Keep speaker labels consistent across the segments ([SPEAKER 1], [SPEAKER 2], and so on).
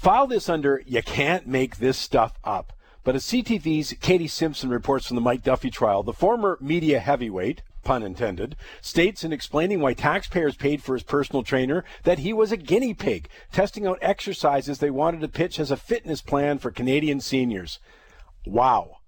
[SPEAKER 1] File this under you can't make this stuff up. But as CTV's Katie Simpson reports from the Mike Duffy trial, the former media heavyweight, pun intended, states in explaining why taxpayers paid for his personal trainer that he was a guinea pig, testing out exercises they wanted to pitch as a fitness plan for Canadian seniors. Wow.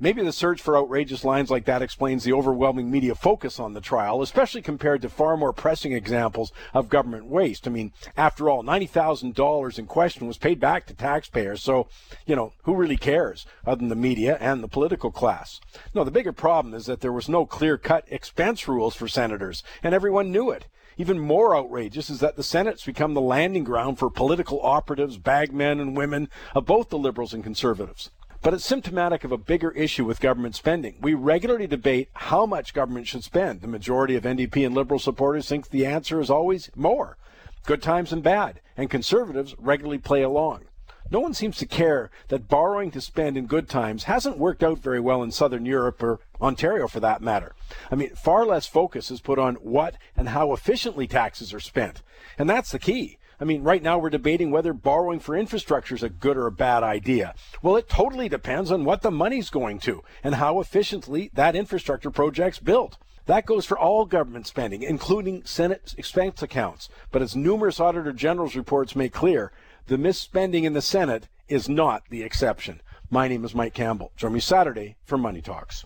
[SPEAKER 1] Maybe the search for outrageous lines like that explains the overwhelming media focus on the trial, especially compared to far more pressing examples of government waste. I mean, after all, $90,000 in question was paid back to taxpayers, so, you know, who really cares other than the media and the political class? No, the bigger problem is that there was no clear cut expense rules for senators, and everyone knew it. Even more outrageous is that the Senate's become the landing ground for political operatives, bagmen, and women of both the Liberals and Conservatives. But it's symptomatic of a bigger issue with government spending. We regularly debate how much government should spend. The majority of NDP and Liberal supporters think the answer is always more. Good times and bad. And conservatives regularly play along. No one seems to care that borrowing to spend in good times hasn't worked out very well in Southern Europe or Ontario for that matter. I mean, far less focus is put on what and how efficiently taxes are spent. And that's the key. I mean, right now we're debating whether borrowing for infrastructure is a good or a bad idea. Well, it totally depends on what the money's going to and how efficiently that infrastructure project's built. That goes for all government spending, including Senate expense accounts. But as numerous Auditor General's reports make clear, the misspending in the Senate is not the exception. My name is Mike Campbell. Join me Saturday for Money Talks.